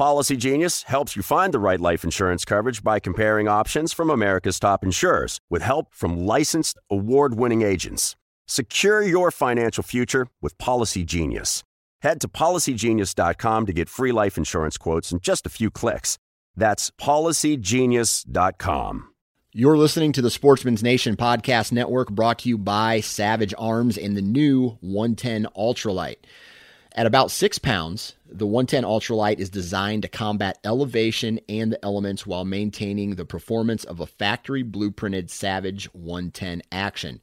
Policy Genius helps you find the right life insurance coverage by comparing options from America's top insurers with help from licensed award winning agents. Secure your financial future with Policy Genius. Head to policygenius.com to get free life insurance quotes in just a few clicks. That's policygenius.com. You're listening to the Sportsman's Nation Podcast Network brought to you by Savage Arms and the new 110 Ultralight. At about six pounds, the 110 Ultralight is designed to combat elevation and the elements while maintaining the performance of a factory blueprinted Savage 110 action.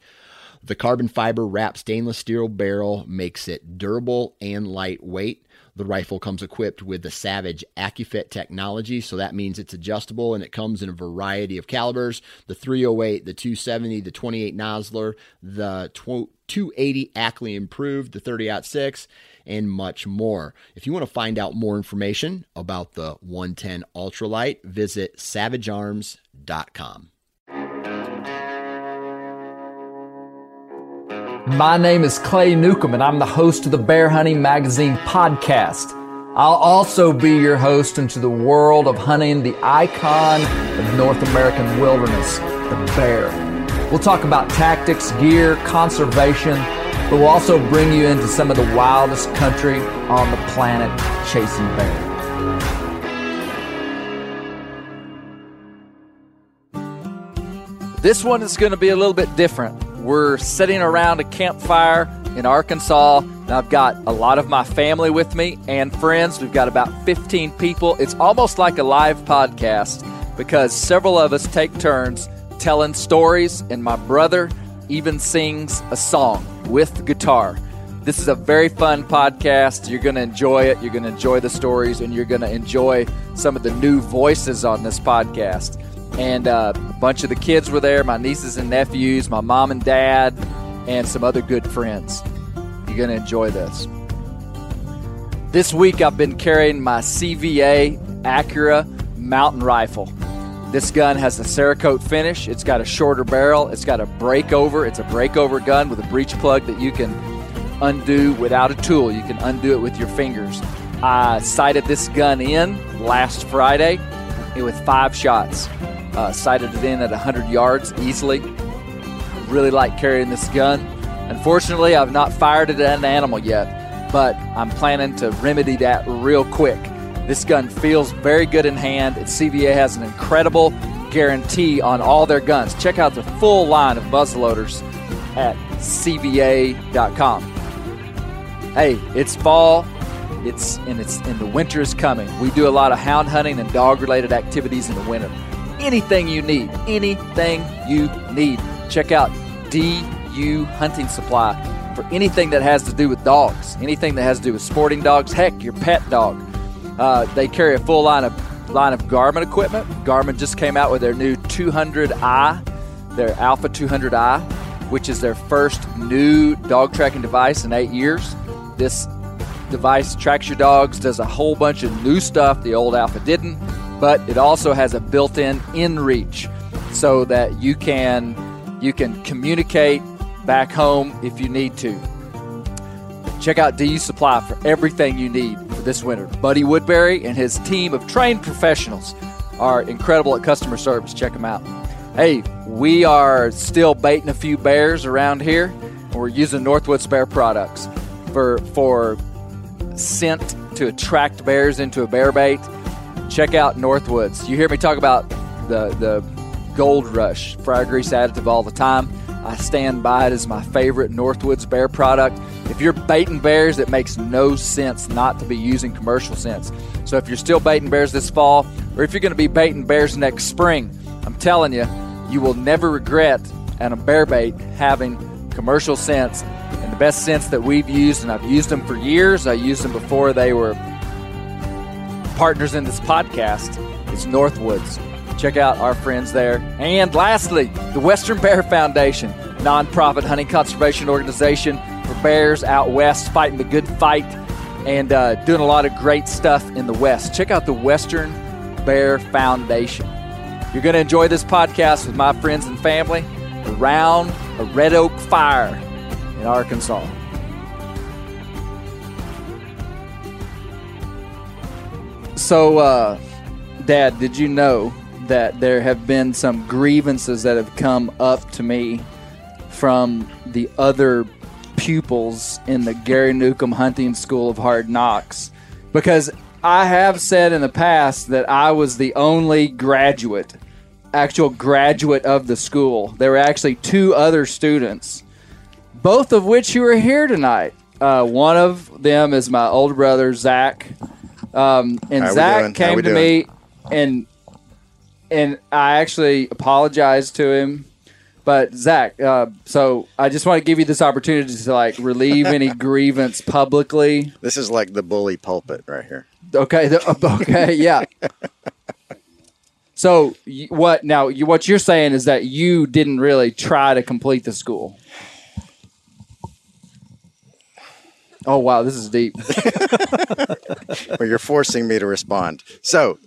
The carbon fiber wrapped stainless steel barrel makes it durable and lightweight. The rifle comes equipped with the Savage AccuFit technology, so that means it's adjustable and it comes in a variety of calibers the 308, the 270, the 28 Nosler, the 280 Ackley Improved, the 30 6, and much more. If you want to find out more information about the 110 Ultralight, visit savagearms.com. My name is Clay Newcomb, and I'm the host of the Bear Hunting Magazine podcast. I'll also be your host into the world of hunting the icon of North American wilderness, the bear. We'll talk about tactics, gear, conservation, but we'll also bring you into some of the wildest country on the planet chasing bears. This one is going to be a little bit different. We're sitting around a campfire in Arkansas, and I've got a lot of my family with me and friends. We've got about 15 people. It's almost like a live podcast because several of us take turns telling stories, and my brother even sings a song with guitar. This is a very fun podcast. You're going to enjoy it. You're going to enjoy the stories, and you're going to enjoy some of the new voices on this podcast and uh, a bunch of the kids were there my nieces and nephews, my mom and dad, and some other good friends. You're going to enjoy this. This week, I've been carrying my CVA Accura mountain rifle. This gun has a Cerakote finish. It's got a shorter barrel. It's got a breakover. It's a breakover gun with a breech plug that you can undo without a tool. You can undo it with your fingers. I sighted this gun in last Friday with five shots. Uh, sighted it in at 100 yards easily. Really like carrying this gun. Unfortunately, I've not fired it at an animal yet, but I'm planning to remedy that real quick. This gun feels very good in hand. and CVA has an incredible guarantee on all their guns. Check out the full line of muzzleloaders at cva.com. Hey, it's fall. It's and it's and the winter is coming. We do a lot of hound hunting and dog related activities in the winter anything you need. Anything you need. Check out DU Hunting Supply for anything that has to do with dogs, anything that has to do with sporting dogs, heck, your pet dog. Uh, they carry a full line of line of Garmin equipment. Garmin just came out with their new 200i, their Alpha 200i, which is their first new dog tracking device in eight years. This device tracks your dogs, does a whole bunch of new stuff the old Alpha didn't but it also has a built-in inReach so that you can you can communicate back home if you need to. Check out DU Supply for everything you need for this winter. Buddy Woodbury and his team of trained professionals are incredible at customer service. Check them out. Hey, we are still baiting a few bears around here. and We're using Northwoods Bear products for for scent to attract bears into a bear bait. Check out Northwoods. You hear me talk about the the Gold Rush fryer grease additive all the time. I stand by it as my favorite Northwoods bear product. If you're baiting bears, it makes no sense not to be using commercial scents. So if you're still baiting bears this fall, or if you're going to be baiting bears next spring, I'm telling you, you will never regret on a bear bait having commercial scents. And the best scents that we've used, and I've used them for years, I used them before they were partners in this podcast, It's Northwoods. Check out our friends there. And lastly, the Western Bear Foundation, nonprofit hunting conservation organization for bears out west, fighting the good fight and uh, doing a lot of great stuff in the West. Check out the Western Bear Foundation. You're going to enjoy this podcast with my friends and family around a red oak fire in Arkansas. So, uh, Dad, did you know that there have been some grievances that have come up to me from the other pupils in the Gary Newcomb Hunting School of Hard Knocks? Because I have said in the past that I was the only graduate, actual graduate of the school. There were actually two other students, both of which who are here tonight. Uh, one of them is my older brother, Zach. Um, and How Zach came to doing? me and and I actually apologized to him. But Zach, uh, so I just want to give you this opportunity to like relieve any grievance publicly. This is like the bully pulpit right here. Okay, the, okay, yeah. So what now? You, what you're saying is that you didn't really try to complete the school. Oh wow, this is deep. Where you're forcing me to respond. So,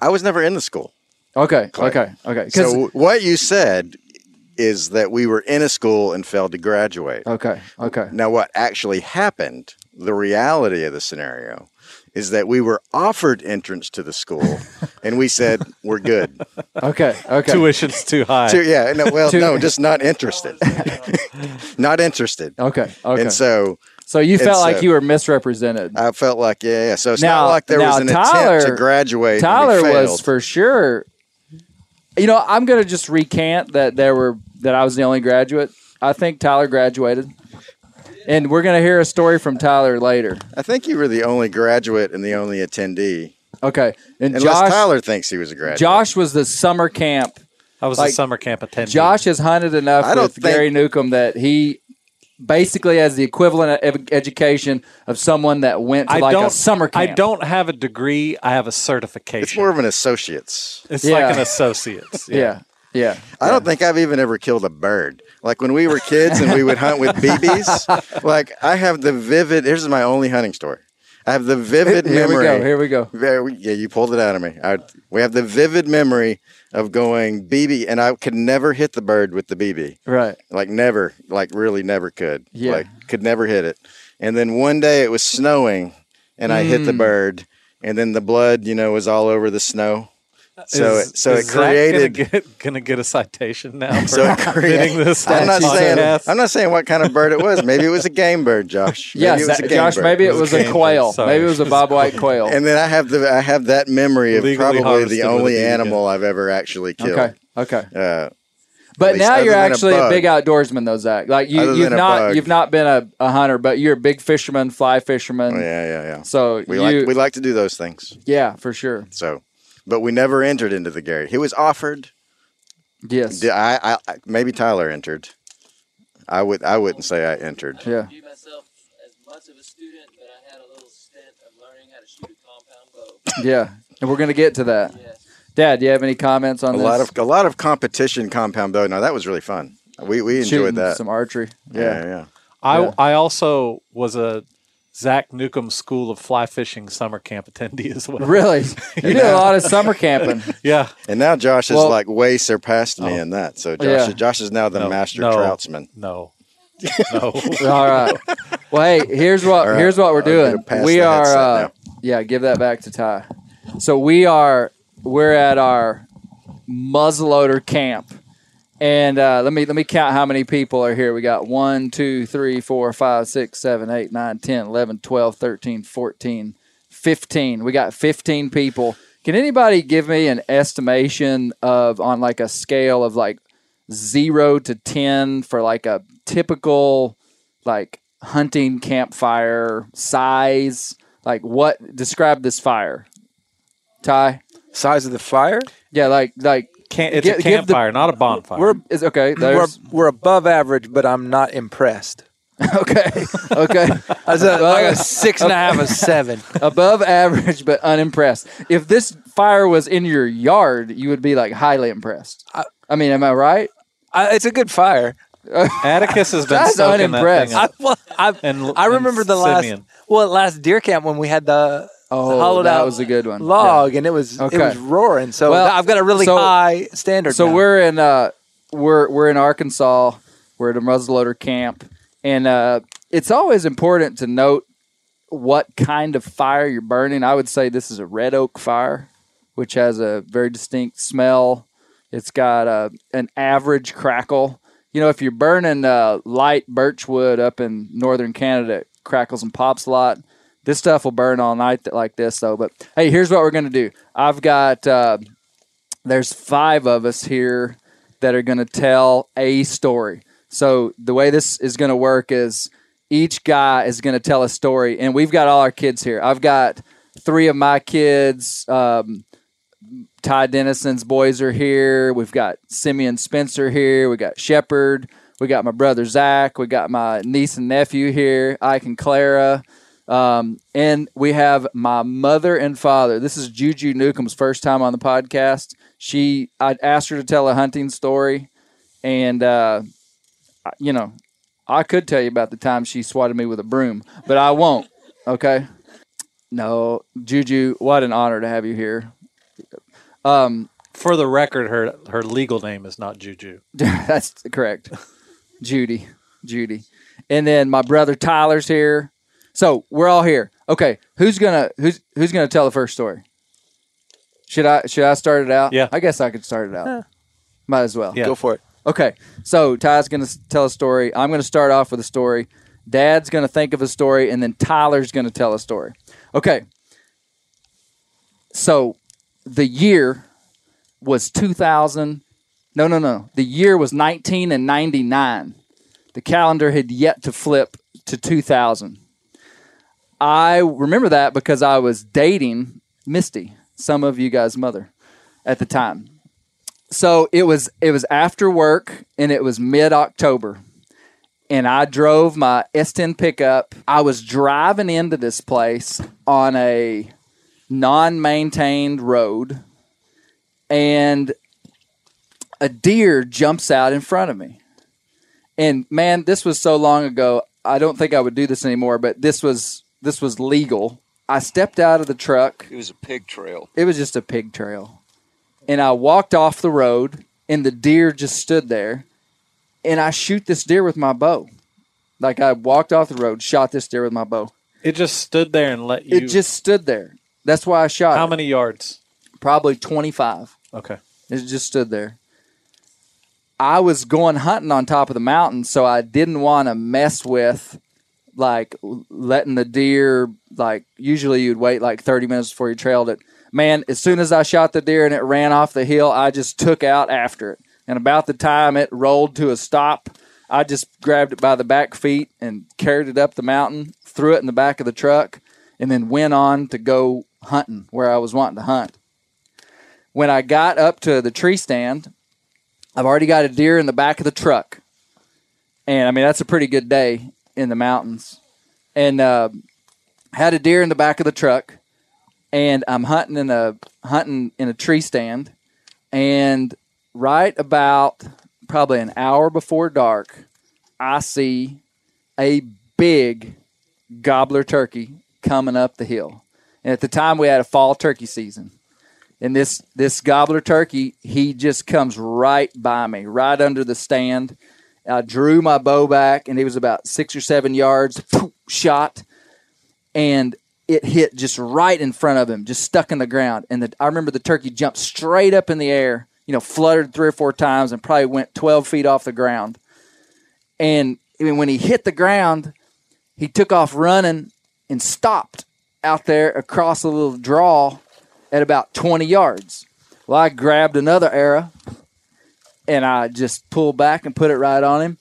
I was never in the school. Okay, okay, okay. So what you said is that we were in a school and failed to graduate. okay, okay. Now, what actually happened, the reality of the scenario, is that we were offered entrance to the school and we said, we're good. Okay, okay. Tuition's too high. So, yeah, no, well, To- no, just not interested. not interested. Okay, okay. And so so you felt it's, like you were misrepresented. I felt like, yeah, yeah. So it's Now- not like there was an Tyler- attempt to graduate. and we Tyler was for sure. You know, I'm going to just recant that there were that I was the only graduate. I think Tyler graduated, and we're going to hear a story from Tyler later. I think you were the only graduate and the only attendee. Okay, and Unless Josh, Tyler thinks he was a graduate. Josh was the summer camp. I was like, a summer camp attendee. Josh has hunted enough I don't with think- Gary Newcomb that he basically as the equivalent of education of someone that went to I like a summer camp. I don't have a degree. I have a certification. it's more of an associate's. It's Yeah. like an associate's. Yeah, yeah. I don't think I've even ever killed a bird. Like when we were kids and we would hunt with BBs. Like I have the vivid. Here's my only hunting story. I have the vivid memory. Here we go. Here we go. Very, yeah, you pulled it out of me. I, we have the vivid memory of going BB, and I could never hit the bird with the BB. Right. Like never, like really never could. Yeah. Like could never hit it. And then one day it was snowing, and I hit Mm. the bird, and then the blood, you know, was all over the snow. So Is- it, so is it Zach gonna created. get, gonna get a citation now for So it created. this. I'm not saying. podcast? I'm not saying what kind of bird it was. Maybe it was a game bird, Josh. Maybe Yes, it was a that- Josh. bird. Maybe it It was was a quail. bird, sorry. Maybe it was a bob white quail. And then I have the I have that memory of Legally probably the only animal I've ever actually killed. Okay. Okay. Uh, But least now you're than a actually a, big outdoorsman, though, Zach. Like you, Other you've than a not bug. you've not been a, a hunter, but you're a big fisherman, fly fisherman. oh, yeah, yeah, yeah. So We you, like we like to do those things. yeah, for sure. So, but we never entered into the Gary. He was offered. Yes. I, I, I maybe Tyler entered. I would I wouldn't say I entered. Yeah. view myself as much of a student, but I had a little stint of learning how to shoot a compound bow. Yeah. And we're gonna get to that. Yes. Dad, do you have any comments on A this? lot of a lot of competition compound bow. Now that was really fun. We we enjoyed Shooting that. Some archery. yeah, Yeah. yeah. I Yeah. I also was a Zach Newcomb School of Fly Fishing summer camp attendee as well. Really? You did a lot of summer camping. Yeah. And now Josh has Well- like way surpassed me in that. So Josh, Yeah. is, Josh is now the No, master no. troutsman. No. No. All right. Well, hey, here's what All right. here's what we're doing. We are uh, yeah, give that back to Ty. So we are we're at our muzzleloader camp. And uh, let me let me count how many people are here. We got 1, 2, 3, 4, 5, 6, 7, 8, 9, 10, 11, 12, 13, 14, 15. We got 15 people. Can anybody give me an estimation of on like a scale of like 0 to 10 for like a typical like hunting campfire size? Like what describe this fire? Ty? Size of the fire? Yeah, like like Can, it's Gi- a give the- campfire, not a bonfire. We're is okay. we're, we're above average, but I'm not impressed. okay. Okay. I was a, like a six and a half, a seven. Above average but unimpressed. If this fire was in your yard, you would be like highly impressed. I- I mean, am I right? I, it's a good fire. Atticus has been That's soaking that unimpressed. thing I, well, I, And, I remember and the last Simeon. well, last deer camp when we had the Oh, hollowed that out was a good one. log, and it was Okay. it was roaring. So Well, I've got a really so- high standard. So now. we're in uh we're we're in Arkansas. We're at a muzzleloader camp, and uh, it's always important to note what kind of fire you're burning. I would say this is a red oak fire, which has a very distinct smell. It's got a an average crackle. You know, if you're burning uh, light birch wood up in northern Canada, it crackles and pops a lot. This stuff will burn all night like this, though. But hey, here's what we're gonna do. I've got uh, there's five of us here that are going to tell a story. So the way this is going to work is each guy is going to tell a story, and we've got all our kids here. I've got three of my kids. Um, Ty Dennison's boys are here. We've got Simeon Spencer here. We got Shepard. We got my brother Zach. We got my niece and nephew here, Ike and Clara. Um, and we have my mother and father. This is Juju Newcomb's first time on the podcast. She, I asked her to tell a hunting story, and uh, you know, I could tell you about the time she swatted me with a broom, but I won't. Okay. No, Juju, what an honor to have you here. Um, For the record, her her legal name is not Juju. that's correct. Judy, Judy, and then my brother Tyler's here. So we're all here. Okay, who's gonna who's who's gonna tell the first story? Should I should I start it out? Yeah. I guess I could start it out. Might as well. Yeah. go for it. Okay, so Ty's going to tell a story. I'm going to start off with a story. Dad's going to think of a story, and then Tyler's going to tell a story. Okay. So the year was 2000. No, no, no. The year was 19 and 99. The calendar had yet to flip to 2000. I remember that because I was dating Misty, some of you guys' mother, at the time so it was it was after work and it was mid October and I drove my S10 pickup. I was driving into this place on a non-maintained road and a deer jumps out in front of me. And man, this was so long ago. I don't think I would do this anymore, but this was this was legal. I stepped out of the truck It was a pig trail. it was just a pig trail. And I walked off the road, and the deer just stood there. And I shoot this deer with my bow. Like I walked off the road, shot this deer with my bow. It just stood there and let you. It just stood there. That's why I shot. how it. many yards? Probably twenty five. Okay. It just stood there. I was going hunting on top of the mountain, so I didn't want to mess with like letting the deer like usually you'd wait like 30 minutes before you trailed it. Man, as soon as I shot the deer and it ran off the hill, I just took out after it. And about the time it rolled to a stop, I just grabbed it by the back feet and carried it up the mountain, threw it in the back of the truck, and then went on to go hunting where I was wanting to hunt when I got up to the tree stand, I've already got a deer in the back of the truck. And I mean, that's a pretty good day in the mountains. And uh, had a deer in the back of the truck. And I'm hunting in a hunting in a tree stand. And right about probably an hour before dark, I see a big gobbler turkey coming up the hill. And at the time, we had a fall turkey season. And this this gobbler turkey, he just comes right by me, right under the stand. I drew my bow back, and he was about six or seven yards. shot, and it hit just right in front of him, just stuck in the ground. And the, I remember the turkey jumped straight up in the air, you know, fluttered three or four times, and probably went twelve feet off the ground. And I mean, when he hit the ground, he took off running and stopped out there across a little draw at about 20 yards. Well, I grabbed another arrow and I just pulled back and put it right on him.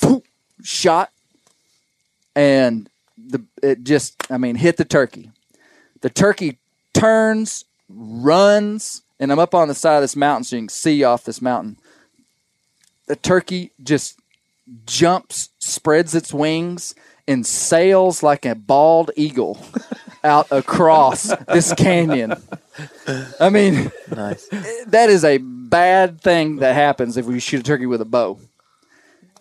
Poof, shot, and the it just I mean hit the turkey. The turkey turns, runs, and I'm up on the side of this mountain so you can see off this mountain. The turkey just jumps, spreads its wings, and sails like a bald eagle out across this canyon. I mean, Nice. that is a bad thing that happens if we shoot a turkey with a bow.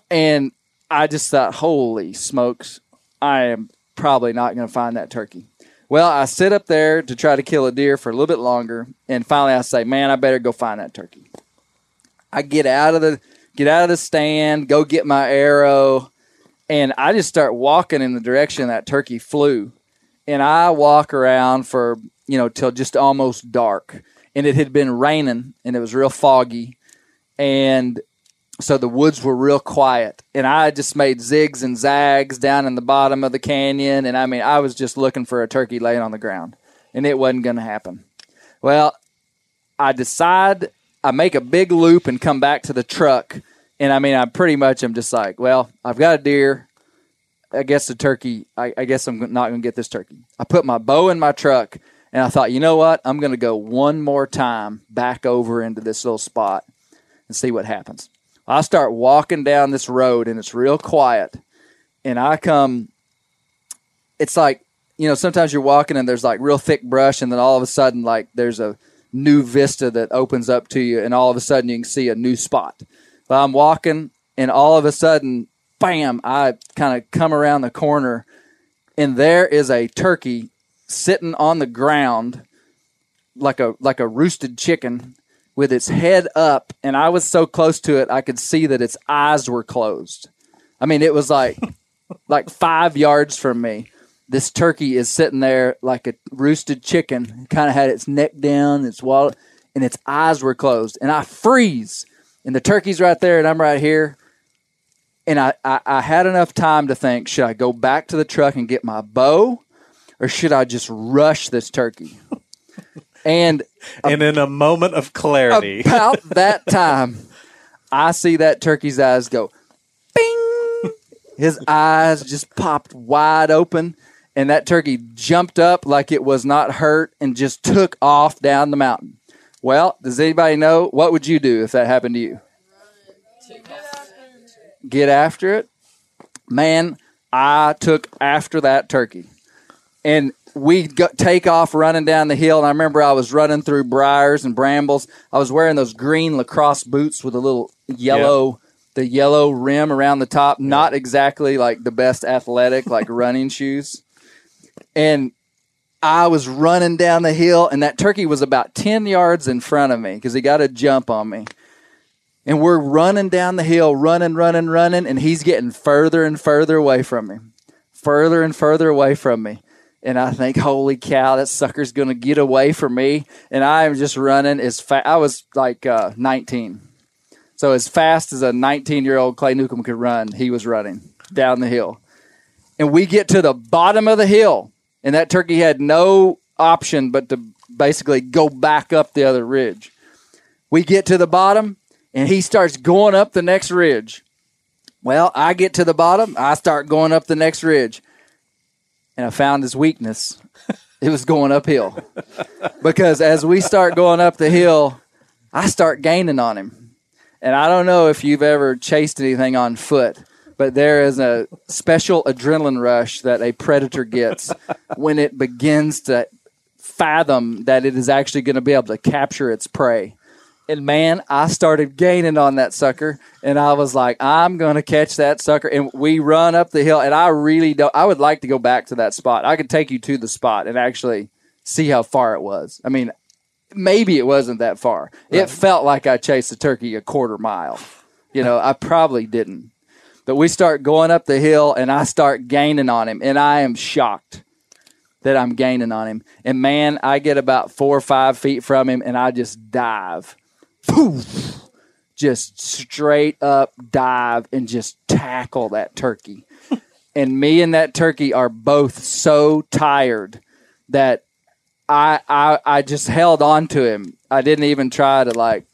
And I just thought, holy smokes, I am probably not going to find that turkey. Well, I sit up there to try to kill a deer for a little bit longer, and finally I say, "Man, I better go find that turkey." I get out of the get out of the stand, go get my arrow, and I just start walking in the direction that turkey flew. And I walk around for, you know, till just almost dark. And it had been raining and it was real foggy. And so the woods were real quiet. And I just made zigs and zags down in the bottom of the canyon. And I mean, I was just looking for a turkey laying on the ground. And it wasn't going to happen. Well, I decide I make a big loop and come back to the truck. And I mean, I pretty much am just like, well, I've got a deer. I guess the turkey, I, I guess I'm not going to get this turkey. I put my bow in my truck and I thought, you know what? I'm going to go one more time back over into this little spot and see what happens. I start walking down this road and it's real quiet. And I come, it's like, you know, sometimes you're walking and there's like real thick brush and then all of a sudden, like, there's a new vista that opens up to you and all of a sudden you can see a new spot. But I'm walking and all of a sudden, bam, I kind of come around the corner and there is a turkey sitting on the ground like a like a roosted chicken with its head up and I was so close to it I could see that its eyes were closed. I mean it was like like 5 yards from me. This turkey is sitting there like a roosted chicken, kind of had its neck down, its wallet and its eyes were closed and I freeze and the turkey's right there and I'm right here and I, I, I had enough time to think should I go back to the truck and get my bow or should I just rush this turkey? and And in a moment of clarity, about that time, I see that turkey's eyes go bing. His eyes just popped wide open, and that turkey jumped up like it was not hurt and just took off down the mountain. Well, does anybody know what would you do if that happened to you? Get after it. Man, I took after that turkey. And we go, take off running down the hill. And I remember I was running through briars and brambles. I was wearing those green LaCrosse boots with a little yellow, the yellow rim around the top. Not exactly like the best athletic, like running shoes. And I was running down the hill, and that turkey was about 10 yards in front of me because he got a jump on me. And we're running down the hill, running, running, running, and he's getting further and further away from me, further and further away from me. And I think, holy cow, that sucker's going to get away from me. And I am just running as fast. I was like uh, 19. So as fast as a 19 year old Clay Newcomb could run, he was running down the hill. And we get to the bottom of the hill, and that turkey had no option but to basically go back up the other ridge. We get to the bottom, and he starts going up the next ridge. Well, I get to the bottom, I start going up the next ridge, and I found his weakness. It was going uphill. because as we start going up the hill, I start gaining on him. And I don't know if you've ever chased anything on foot, but there is a special adrenaline rush that a predator gets when it begins to fathom that it is actually going to be able to capture its prey. And man, I started gaining on that sucker, and I was like, I'm gonna catch that sucker. And we run up the hill, and I really don't. I would like to go back to that spot. I could take you to the spot and actually see how far it was. I mean, maybe it wasn't that far. It felt like I chased a turkey a quarter mile. You know, I probably didn't. But we start going up the hill, and I start gaining on him, and I am shocked that I'm gaining on him. And man, I get about four or five feet from him, and I just dive, Poof! just straight up dive, and just tackle that turkey. and me and that turkey are both so tired that I I I just held on to him. I didn't even try to like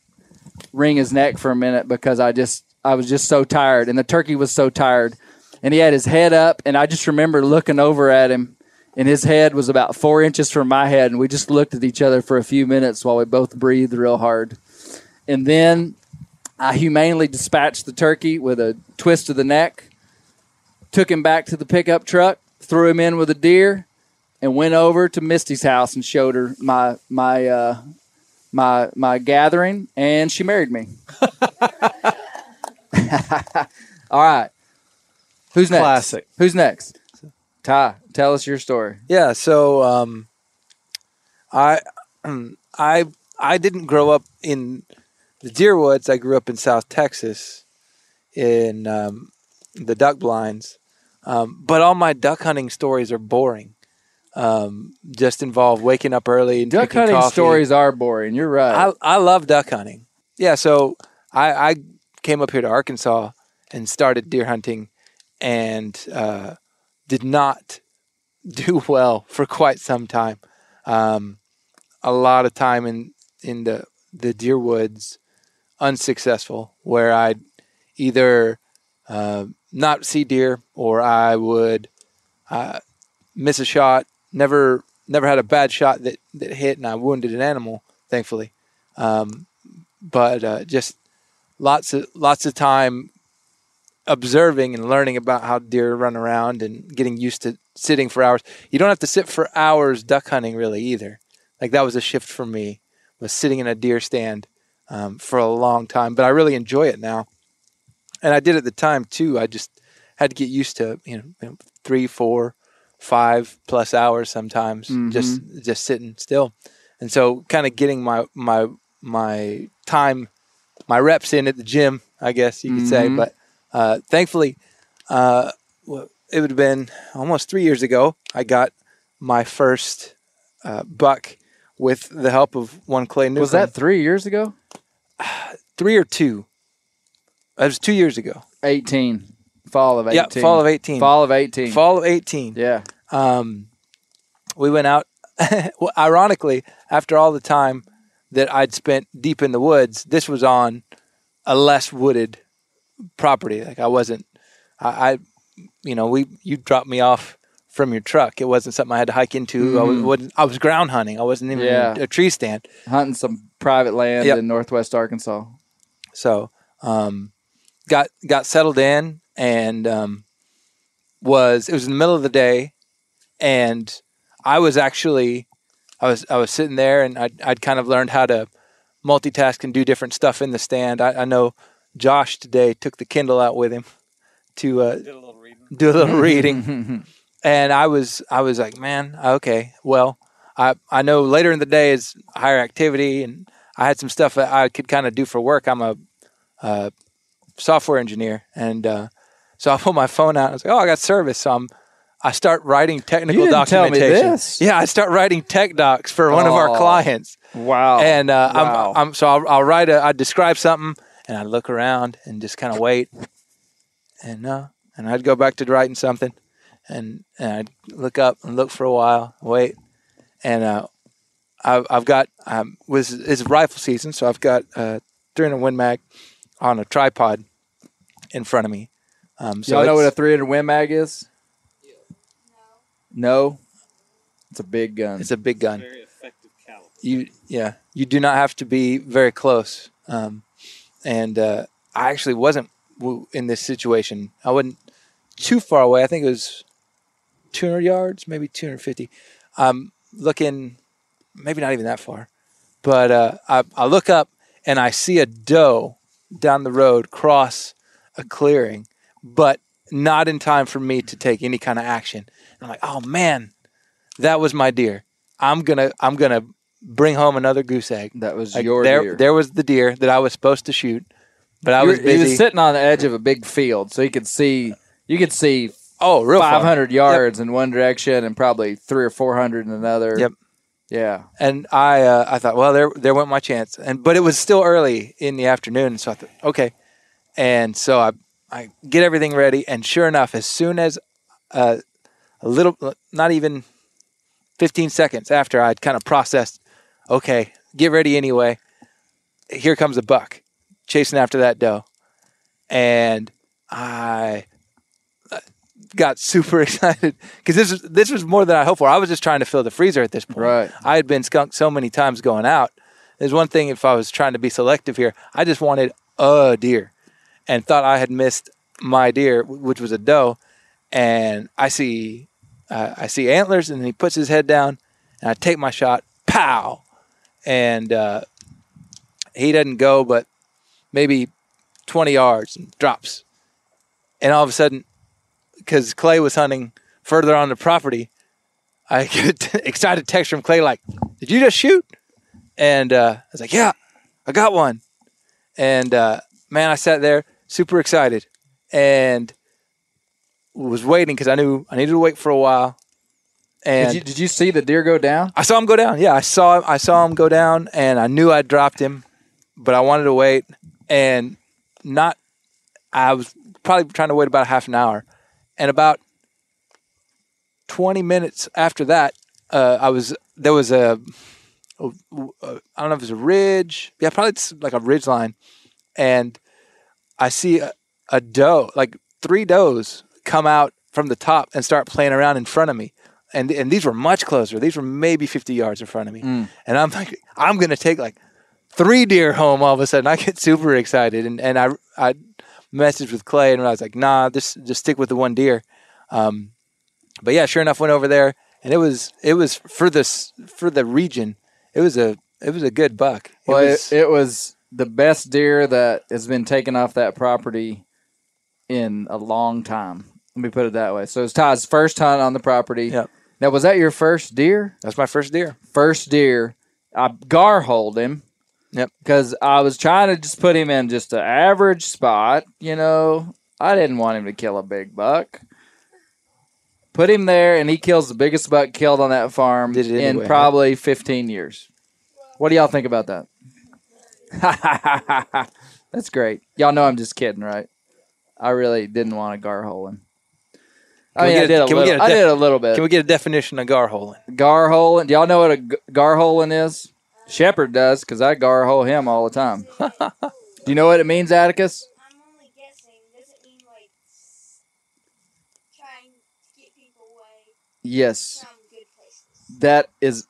wring his neck for a minute because I just I was just so tired and the turkey was so tired and he had his head up and I just remember looking over at him and his head was about four inches from my head and we just looked at each other for a few minutes while we both breathed real hard and then I humanely dispatched the turkey with a twist of the neck took him back to the pickup truck threw him in with a deer and went over to Misty's house and showed her my my uh, my my gathering, and she married me. All right, who's next? Classic. Who's next? Ty, tell us your story. Yeah, so um, I I I didn't grow up in the deer woods. I grew up in South Texas in um, the duck blinds. Um, but all my duck hunting stories are boring. Um, just involve waking up early and Duck hunting coffee. stories are boring. You're right. I, I love duck hunting. Yeah, so I, I came up here to Arkansas and started deer hunting and uh, did not do well for quite some time. Um, a lot of time in, in the, the deer woods unsuccessful, where I'd either uh, not see deer or I would uh, miss a shot. Never, never had a bad shot that, that hit and I wounded an animal, thankfully. Um, but uh, just lots of lots of time observing and learning about how deer run around and getting used to sitting for hours. You don't have to sit for hours duck hunting really either. Like that was a shift for me was sitting in a deer stand um, for a long time, but I really enjoy it now. And I did at the time too. I just had to get used to you know, you know three, four, five plus hours sometimes just just sitting still. And so kind of getting my my my time my reps in at the gym, I guess you could say. Mhm. But uh, thankfully, uh, well, it would have been almost three years ago. I got my first uh, buck with the help of one Clay Newcomb. was that three years ago? three or two? It was two years ago. Eighteen. Fall of eighteen. Yeah, fall of 18. Fall of eighteen. Fall of 18. Yeah. Um, we went out, well, ironically, after all the time that I'd spent deep in the woods, this was on a less wooded property. Like I wasn't, I, I you know, we, you dropped me off from your truck. It wasn't something I had to hike into. I, was, wasn't, I was ground hunting. I wasn't even Yeah. in a tree stand. Hunting some private land Yep. in northwest Arkansas. So um, got got settled in and um, was it was in the middle of the day, and I was actually I was I was sitting there and I'd, I'd kind of learned how to multitask and do different stuff in the stand. I, I know Josh today took the Kindle out with him to uh, do a little reading, and I was I was like, man, okay, well, I I know later in the day is higher activity, and I had some stuff that I could kind of do for work. I'm a uh, software engineer, and uh, so I pull my phone out. and I was like, "Oh, I got service." So I'm, I start writing technical You didn't tell me documentation. this. Yeah, I start writing tech docs for one of our Oh, clients, Wow. and uh, Wow. I'm, I'm so I'll, I'll write a, I describe something, and I look around and just kind of wait, and uh, and I'd go back to writing something, and and I'd look up and look for a while, wait, and uh, I've, I've got um, was it's rifle season, so I've got uh, 300 Win Mag on a tripod in front of me. Um, so Y'all know what a 300 Win Mag is? No. It's a big gun. It's a big gun. Very effective caliber. You yeah, you do not have to be very close. Um, and uh, I actually wasn't in this situation. I wasn't too far away. I think it was 200 yards, maybe 250. I'm looking, maybe not even that far, but uh, I, I look up and I see a doe down the road cross a clearing, but not in time for me to take any kind of action. I'm like, oh man, that was my deer. I'm gonna I'm gonna bring home another goose egg. That was Like, your there, deer. There was the deer that I was supposed to shoot, but I was were- he was sitting on the edge of a big field, so you could see you could see oh, real far. 500 yards in one direction and probably three or 400 in another. Yep. Yeah. and I uh, I thought, well, there there went my chance, and but it was still early in the afternoon, so I thought, okay, and so I I get everything ready, and sure enough, as soon as uh, a little, not even fifteen seconds after I'd kind of processed, okay, get ready anyway. Here comes a buck chasing after that doe, and I got super excited because this was this was more than I hoped for. I was just trying to fill the freezer at this point. Right. I had been skunked so many times going out. There's one thing if I was trying to be selective here. I just wanted a deer, and thought I had missed my deer, which was a doe. And I see, uh, I see antlers, and he puts his head down, and I take my shot, pow, and uh, he doesn't go, but maybe 20 yards and drops. And all of a sudden, because Clay was hunting further on the property, I get excited text from Clay like, "Did you just shoot?" And uh, I was like, "Yeah, I got one." And uh, man, I sat there super excited and was waiting because I knew I needed to wait for a while. And Did you, did you see the deer go down? I saw him go down. Yeah, I saw I saw him go down, and I knew I'd dropped him, but I wanted to wait and not. I was probably trying to wait about half an hour, and about twenty minutes after that, uh, I was there was a, a, a I don't know if it was a ridge. Yeah, probably it's like a ridge line, and I see a, a doe, like three does, come out from the top and start playing around in front of me. And, and these were much closer. These were maybe 50 yards in front of me. Mm. And I'm like, I'm going to take like three deer home all of a sudden. I get super excited. And, and I, I messaged with Clay and I was like, nah, just, just stick with the one deer. Um, but yeah, sure enough, went over there and it was, it was for this, for the region. It was a, it was a good buck. It Well, was, it, it was the best deer that has been taken off that property in a long time. Let me put it that way. So it's Todd's first hunt on the property. Yep. Now, was that your first deer? that's my first deer. First deer. I gar holed him. Yep. Because I was trying to just put him in just an average spot. You know, I didn't want him to kill a big buck. Put him there, and he kills the biggest buck killed on that farm in anyway, huh? probably 15 years. What do y'all think about that? That's great. Y'all know I'm just kidding, right? I really didn't want to gar hole him. I mean, I a- did a can we little. get a I def- did a little bit. Can we get a definition of gar holing? gar holing? Do y'all know what a gar holing is? Shepherd does, because I gar hole him all the time. Do you know what it means, Atticus? I'm only guessing. Does it mean like trying to get people away Yes, from good places? that is.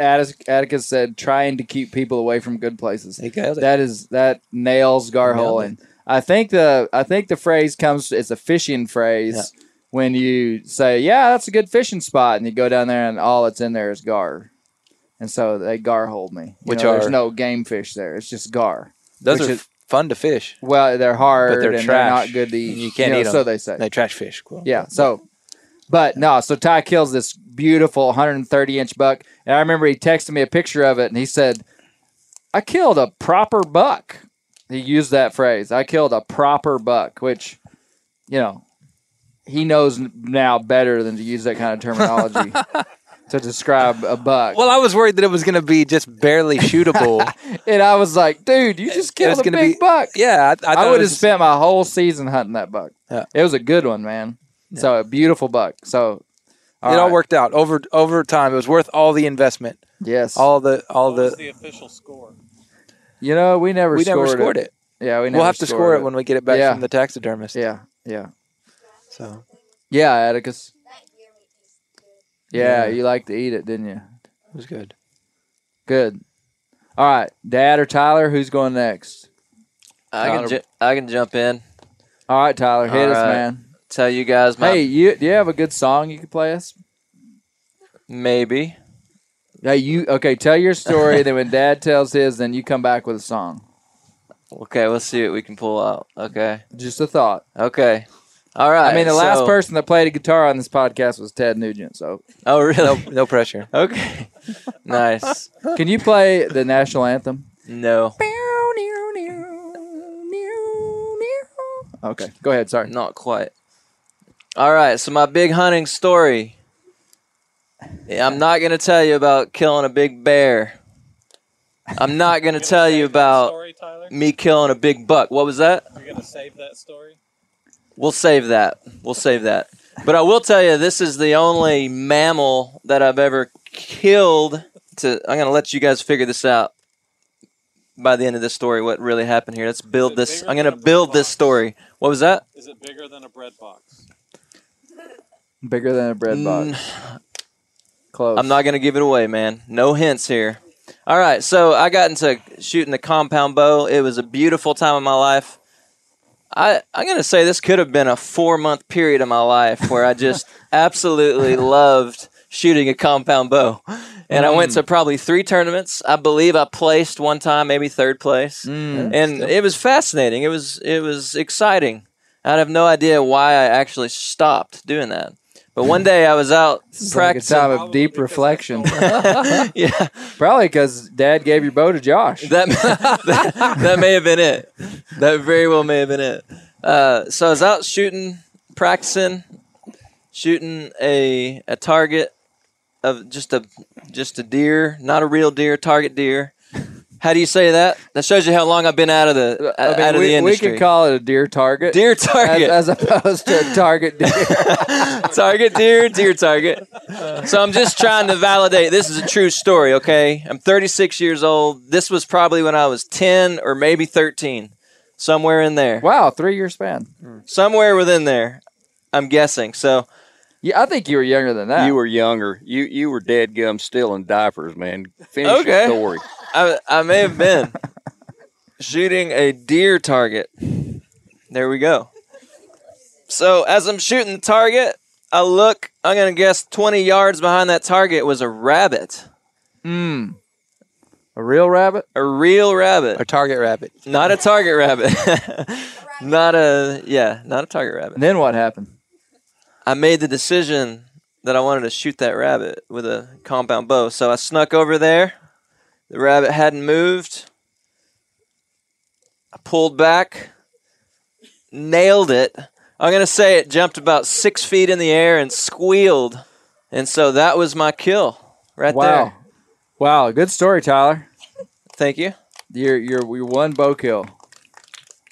Atticus, Atticus said, trying to keep people away from good places. He got it. That is that nails gar Nailed holing. I think the I think the phrase comes. It's a fishing phrase Yeah. when you say, "Yeah, that's a good fishing spot," and you go down there and all that's in there is gar, and so they gar hold me. You Which know, there's no game fish there. It's just gar. Those Which are is- fun to fish. Well, they're hard But they're and trash. they're not good to eat. You can't know, eat 'em. So they say. They trash fish. Cool. Yeah. So, but no. So Ty kills this beautiful 130 inch buck, and I remember he texted me a picture of it, and he said, "I killed a proper buck." He used that phrase. I killed a proper buck, which, you know, he knows now better than to use that kind of terminology to describe a buck. Well, I was worried that it was going to be just barely shootable. and I was like, "Dude, you just killed a big be- buck." yeah, I, I, I, would have was- spent my whole season hunting that buck. Yeah. It was a good one, man. So a beautiful buck. So it all worked out over over time. It was worth all the investment, Yes. all the all What was the. the official score? you know, we never We never scored, scored it. Yeah, we never We'll have to scored score it when we get it back Yeah. from the taxidermist. Yeah, yeah, So yeah, Atticus. That deer meat tastes good. Yeah, Yeah. you like to eat it, didn't you? it was good. Good. All right, Dad or Tyler, who's going next? I can ju- I can jump in. All right, Tyler, hit All us, right. man. Tell you guys my Hey, you do you have a good song you could play us? maybe. Hey, you okay? Tell your story. then when Dad tells his, then you come back with a song. Okay, let's see what we can pull out. Okay. Just a thought. Okay. All right. I mean, the last person that played a guitar on this podcast was Ted Nugent. So, Oh, really? No, no pressure. Okay. nice. can you play the national anthem? No. Okay, go ahead. Sorry. Not quite. All right, so my big hunting story. I'm not going to tell you about killing a big bear. I'm not going to tell you about Story, me killing a big buck. What was that? You're gonna save that story. We'll save that. We'll save that. But I will tell you, this is the only mammal that I've ever killed. To I'm going to let you guys figure this out by the end of this story. What really happened here? Let's build this. I'm going to build this story. What was that? Is it bigger than a bread box? Bigger than a bread box. Mm. Close. I'm not going to give it away, man. No hints here. All right, so I got into shooting the compound bow. It was a beautiful time of my life. I I'm going to say this could have been a 4-month period of my life where I just absolutely loved shooting a compound bow. And I went to probably 3 tournaments. I believe I placed one time, maybe third place. Mm. And it was fascinating. It was it was exciting. I have no idea why I actually stopped doing that. But one day I was out It's like a practicing. time of deep reflection. yeah, Probably because Dad gave your bow to Josh. that, that that may have been it. That very well may have been it. Uh, so I was out shooting, practicing, shooting a a target of just a just a deer, not a real deer, target deer. How do you say that? That shows you how long I've been out of the I mean, out of we, the industry. we industry. could call it a deer target. deer target. as opposed to a target deer. target deer, deer target. So I'm just trying to validate this is a true story, okay? I'm 36 years old. This was probably when I was 10 or maybe 13. Somewhere in there. wow, three year span. Somewhere within there. I'm guessing. So Yeah, I think you were younger than that. You were younger. You you were dead gum still in diapers, man. Finish Okay. your story. I, I may have been shooting a deer target. There we go. So as I'm shooting the target, I look, I'm going to guess 20 yards behind that target was a rabbit. Mm. A real rabbit? A real rabbit. A target rabbit. Not a target rabbit. not a yeah, not a target rabbit. And then what happened? I made the decision that I wanted to shoot that rabbit with a compound bow. So I snuck over there. The rabbit hadn't moved. I pulled back, nailed it. I'm gonna say it jumped about six feet in the air and squealed, and so that was my kill right wow. there. Wow, Wow, good story, Tyler. Thank you. You're you're your one bow kill.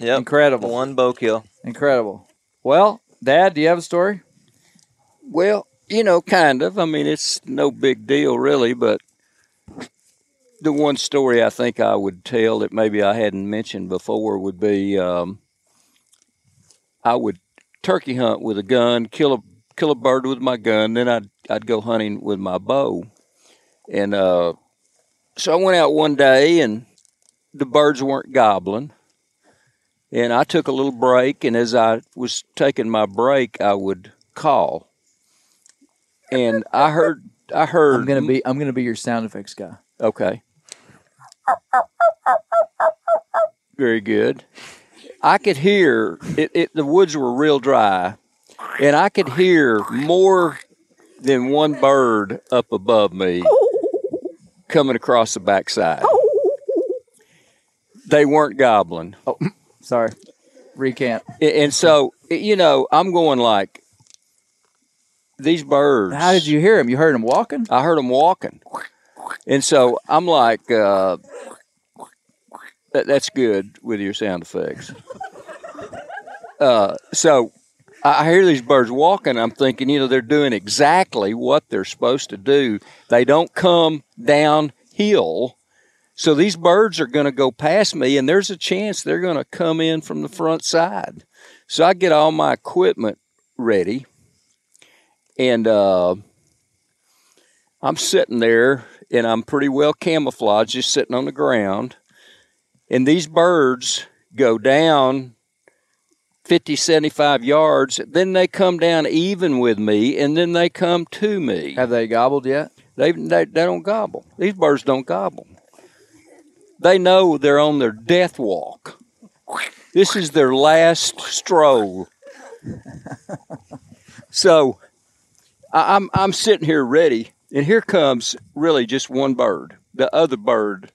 Yep. Incredible. One bow kill. Incredible. Well, Dad, do you have a story? Well, you know, kind of. I mean, it's no big deal, really, but the one story I think I would tell that maybe I hadn't mentioned before would be um, I would turkey hunt with a gun, kill a kill a bird with my gun, then I'd I'd go hunting with my bow, and uh, so I went out one day and the birds weren't gobbling, and I took a little break, and as I was taking my break, I would call, and I heard I heard I'm gonna be I'm gonna be your sound effects guy. Okay. Very good. I could hear it, it. The woods were real dry, and I could hear more than one bird up above me coming across the backside. They weren't gobbling. Oh, sorry. Recant. And so, you know, I'm going like these birds. How did you hear them? You heard them walking? I heard them walking. And so I'm like, uh, that, that's good with your sound effects. Uh, so I hear these birds walking. I'm thinking, you know, they're doing exactly what they're supposed to do. They don't come downhill. So these birds are going to go past me, and there's a chance they're going to come in from the front side. So I get all my equipment ready, and uh, I'm sitting there, and I'm pretty well camouflaged, just sitting on the ground. And these birds go down 50, 75 yards. Then they come down even with me, and then they come to me. Have they gobbled yet? They, they they don't gobble. These birds don't gobble. They know they're on their death walk. This is their last stroll. So I'm I'm sitting here ready, and here comes really just one bird. The other bird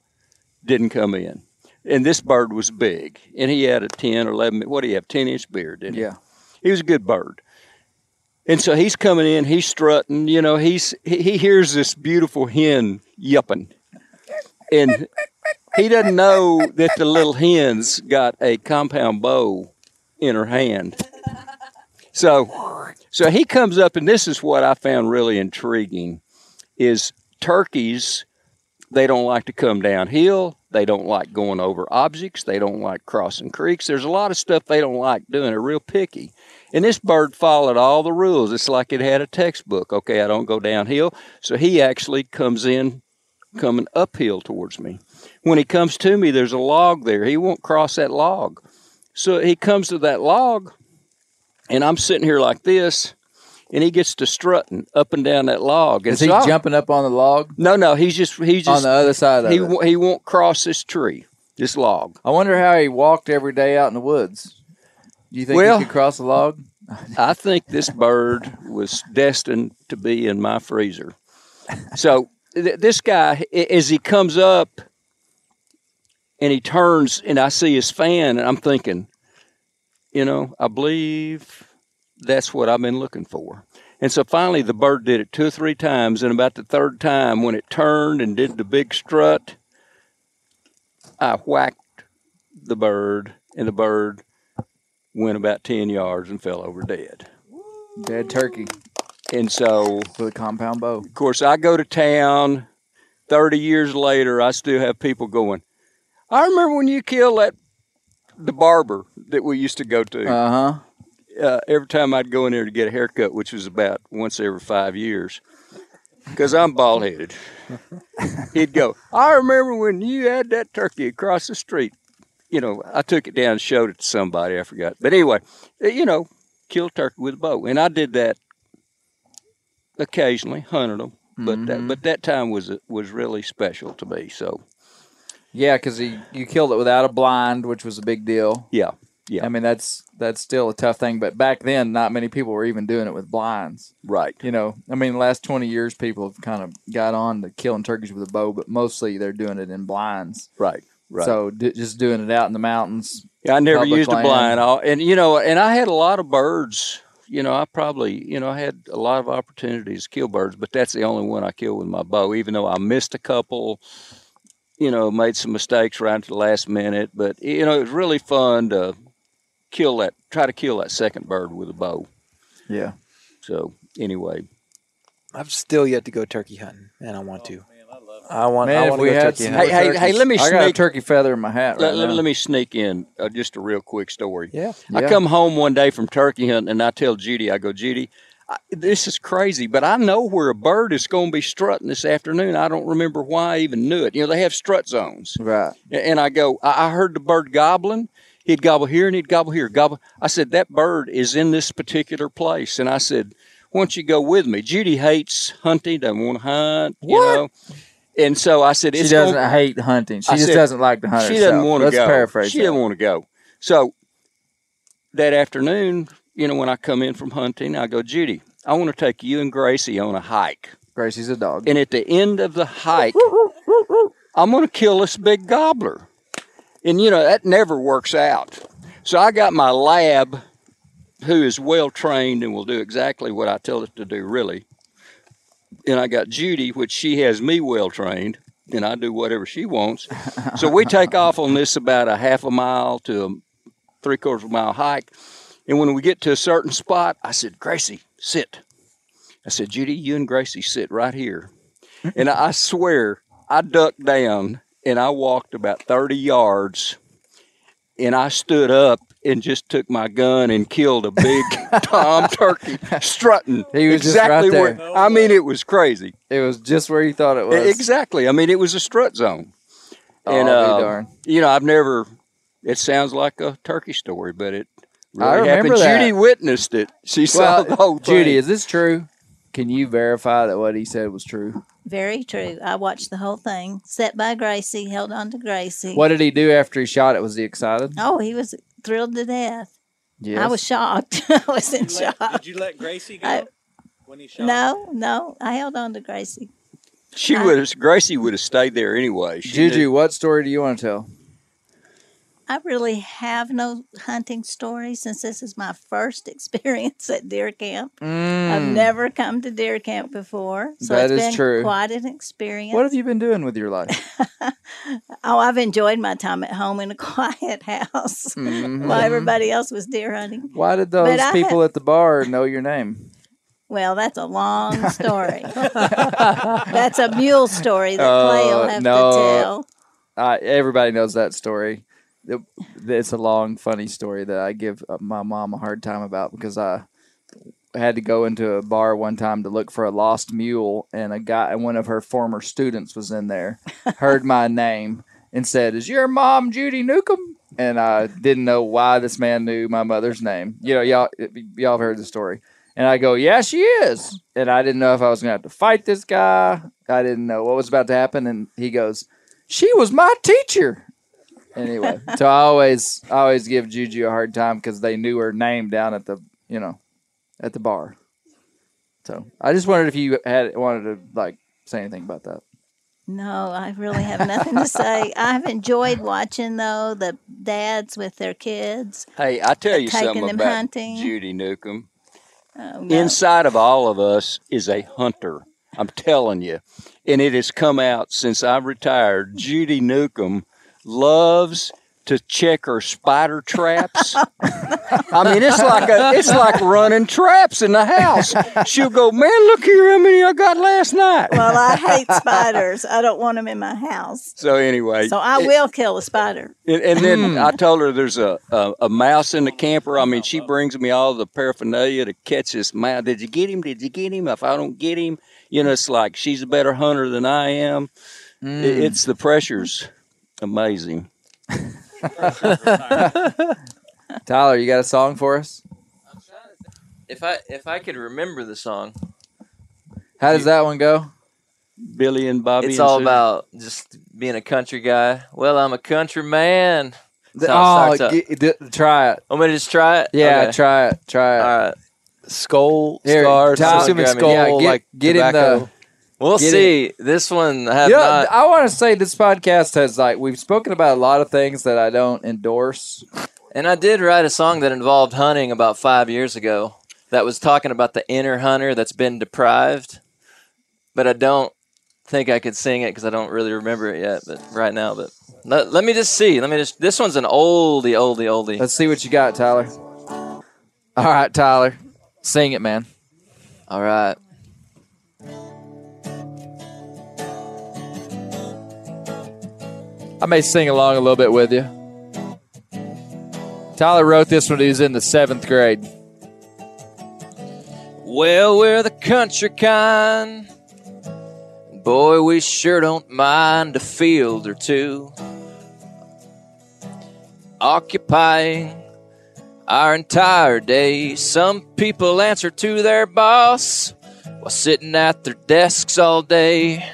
didn't come in, and this bird was big, and he had a 10 or 11. What do you have? 10 inch beard, didn't he? Yeah. He was a good bird. And so he's coming in, he's strutting, you know, he's he, he hears this beautiful hen yipping. And he doesn't know that the little hen's got a compound bow in her hand. So so he comes up and this is what I found really intriguing is turkeys they don't like to come downhill. They don't like going over objects. They don't like crossing creeks. There's a lot of stuff they don't like doing. They're real picky. And this bird followed all the rules. It's like it had a textbook. Okay, I don't go downhill. So he actually comes in coming uphill towards me. When he comes to me, there's a log there. He won't cross that log. So he comes to that log, and I'm sitting here like this, and he gets to strutting up and down that log. And Is he so jumping up on the log? No, no, he's just he's just On the other side of he it. he won't cross this tree, this log. I wonder how he walked every day out in the woods. Do you think Well- he could cross the log? I think this bird was destined to be in my freezer. So th- this guy, as he comes up and he turns, and I see his fan, and I'm thinking, you know, I believe that's what I've been looking for. And so finally, the bird did it two or three times, and about the third time, when it turned and did the big strut, I whacked the bird, and the bird went about 10 yards and fell over dead. Dead turkey. And so, with a compound bow. Of course, I go to town. 30 years later, I still have people going, I remember when you killed that, the barber that we used to go to. Uh-huh. Uh, every time I'd go in there to get a haircut, which was about once every five years, because I'm bald headed, he'd go, I remember when you had that turkey across the street. You know, I took it down and showed it to somebody. I forgot. But anyway, uh, you know, kill turkey with a bow. And I did that occasionally, hunted them. But Mm-hmm. that, but that time was was really special to me. So Yeah, because you killed it without a blind, which was a big deal. Yeah, yeah. I mean, that's that's still a tough thing. But back then, not many people were even doing it with blinds. Right. You know, I mean, the last twenty years, people have kind of got on to killing turkeys with a bow, but mostly they're doing it in blinds. Right. Right. So d- just doing it out in the mountains. Yeah, I never used a blind. I'll- And you know, and I had a lot of birds. You know, I probably, you know, I had a lot of opportunities to kill birds, but that's the only one I killed with my bow. Even though I missed a couple, you know, made some mistakes right at the last minute. But you know, it was really fun to kill that, try to kill that second bird with a bow. Yeah. So anyway, I've still yet to go turkey hunting, and I want to. I want. Man, I if want to we go had turkey some hunting. Hey, hey, hey, let me I got a sneak- turkey feather in my hat right let, let- now. let me sneak in uh, just a real quick story. Yeah. I Yeah. come home one day from turkey hunting and I tell Judy, I go, Judy, I, this is crazy, but I know where a bird is going to be strutting this afternoon. I don't remember why I even knew it. You know, they have strut zones. Right. A- And I go, I, I heard the bird gobbling. He'd gobble here and he'd gobble here. Gobble. I said, that bird is in this particular place. And I said, why don't you go with me? Judy hates hunting, doesn't want to hunt, you What? know. And so I said, She doesn't gonna- hate hunting. She I just said, doesn't like to hunt She herself. doesn't want to Let's go. paraphrase She that. doesn't want to go. So that afternoon, you know, when I come in from hunting, I go, Judy, I want to take you and Gracie on a hike. Gracie's a dog. And at the end of the hike, I'm going to kill this big gobbler. And, you know, that never works out. So I got my lab, who is well trained and will do exactly what I tell it to do, really. And I got Judy, which she has me well trained, and I do whatever she wants. So we take off on this about a half a mile to a three quarters of a mile hike. And when we get to a certain spot, I said, Gracie, sit. I said, Judy, you and Gracie sit right here. and I, swear, I ducked down and I walked about 30 yards and I stood up and just took my gun and killed a big tom turkey strutting. He was just exactly right there. where I mean it was crazy. It was just where you thought it was. Exactly. I mean it was a strut zone. Oh, be uh, darn. you know, I've never it sounds like a turkey story, but it really I remember happened. that. Judy witnessed it. She saw Well, the whole thing. Judy, is this true? Can you verify that what he said was true? Very true. I watched the whole thing. Set by Gracie, held on to Gracie. What did he do after he shot it? Was he excited? Oh, he was thrilled to death. I was shocked. I was in shock. Did you let Gracie go I- when he shot? No, no, I held on to Gracie. She would have, Gracie would have stayed there anyway. She Juju, knew- what story do you want to tell? I really have no hunting story since this is my first experience at deer camp. I've Mm. never come to deer camp before, so That it's is been true. quite an experience. What have you been doing with your life? Oh, I've enjoyed my time at home in a quiet house Mhm. while everybody else was deer hunting. Why did those I people at the bar know your name? Well, that's a long story. that's a mule story that Clay will Uh, have no, to tell. Uh, everybody knows that story. It- it's a long, funny story that I give uh, my mom a hard time about because I had to go into a bar one time to look for a lost mule, and a guy, and one of her former students was in there, heard my name, and said, "Is your mom Judy Newcomb?" And I didn't know why this man knew my mother's name. You know, y'all, y'all have heard the story. And I go, yeah, she is. And I didn't know if I was going to have to fight this guy. I didn't know what was about to happen. And he goes, she was my teacher. Anyway, so I always, I always give Juju a hard time because they knew her name down at the, you know, at the bar. So I just wondered if you had wanted to like say anything about that. No, I really have nothing to say. I've enjoyed watching though the dads with their kids. Hey, I tell you taking something them about hunting. Judy Newcomb. Oh, no. Inside of all of us is a hunter. I'm telling you. And it has come out since I retired. Judy Newcomb loves to check her spider traps. I mean, it's like a, it's like running traps in the house. She'll go, man, look here how many I got last night. Well, I hate spiders. I don't want them in my house. So anyway, So I it- will kill a spider. And, and then Mm. I told her there's a, a a mouse in the camper. I mean, she brings me all the paraphernalia to catch this mouse. Did you get him? Did you get him? If I don't get him, you know, it's like she's a better hunter than I am. I- Mm. It's the pressures. Amazing. Tyler, you got a song for us? If I if I could remember the song, How does that one go? Billy and Bobby. it's and all Susie. about just being a country guy. Well, I'm a country man. That's The- oh, it starts out. g- d- try it. Want me to just try it? Yeah, Okay. try it. Try it. All right. Skoal, Here, scars. Tyler, I'm assuming yeah, get- like get him tobacco. the- We'll Get see. This one I have You know, not. I want to say this podcast has like we've spoken about a lot of things that I don't endorse. And I did write a song that involved hunting about five years ago. That was talking about the inner hunter that's been deprived, but I don't think I could sing it because I don't really remember it yet. But right now, but let, let me just see. Let me just. This one's an oldie, oldie, oldie. Let's see what you got, Tyler. All right, Tyler, sing it, man. All right. I may sing along a little bit with you. Tyler wrote this when he was in the seventh grade. Well, we're the country kind. Boy, we sure don't mind a field or two. Occupying our entire day. Some people answer to their boss while sitting at their desks all day.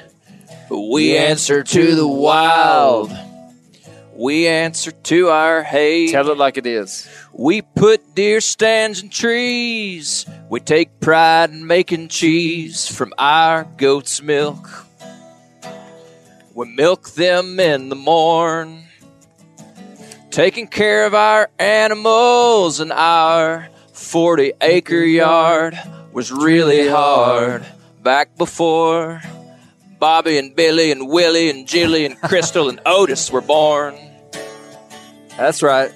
We answer to the wild. We answer to our hay. Tell it like it is. We put deer stands in trees. We take pride in making cheese from our goat's milk. We milk them in the morn. Taking care of our animals and our 40 acre yard was really hard back before Bobby and Billy and Willie and Jilly and Crystal and Otis were born. That's right.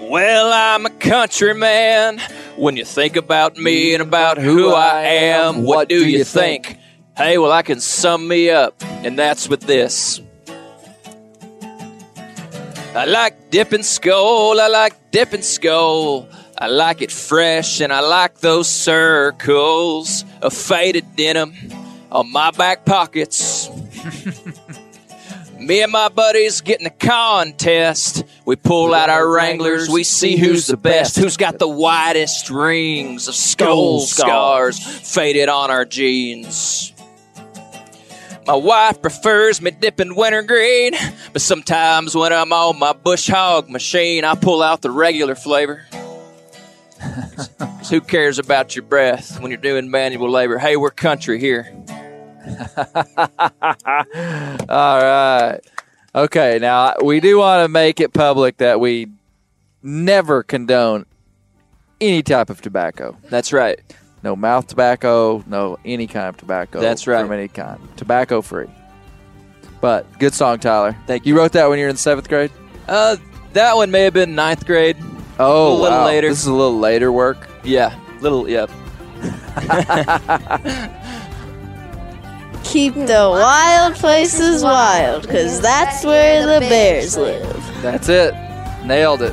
Well, I'm a country man. When you think about me and about who I am, what do you think? Hey, well, I can sum me up, and that's with this. I like dipping Skoal, I like dipping Skoal. I like it fresh, and I like those circles of faded denim on my back pockets. Me and my buddies get in a contest. We pull out our Wranglers. We see who's the best. Who's got the widest rings of Skoal scars faded on our jeans. My wife prefers me dipping wintergreen, but sometimes when I'm on my bush hog machine, I pull out the regular flavor. who cares about your breath when you're doing manual labor? Hey, we're country here. All right. Okay, now we do want to make it public that we never condone any type of tobacco. That's right. No mouth tobacco, no any kind of tobacco. That's right. From any kind. Tobacco free. But good song, Tyler. Thank you. wrote that when you were in seventh grade? Uh, that one may have been ninth grade. Oh, a little wow. later. This is a little later work. Yeah, little. Yep. Keep the wild places wild, because that's where the bears live. That's it. Nailed it.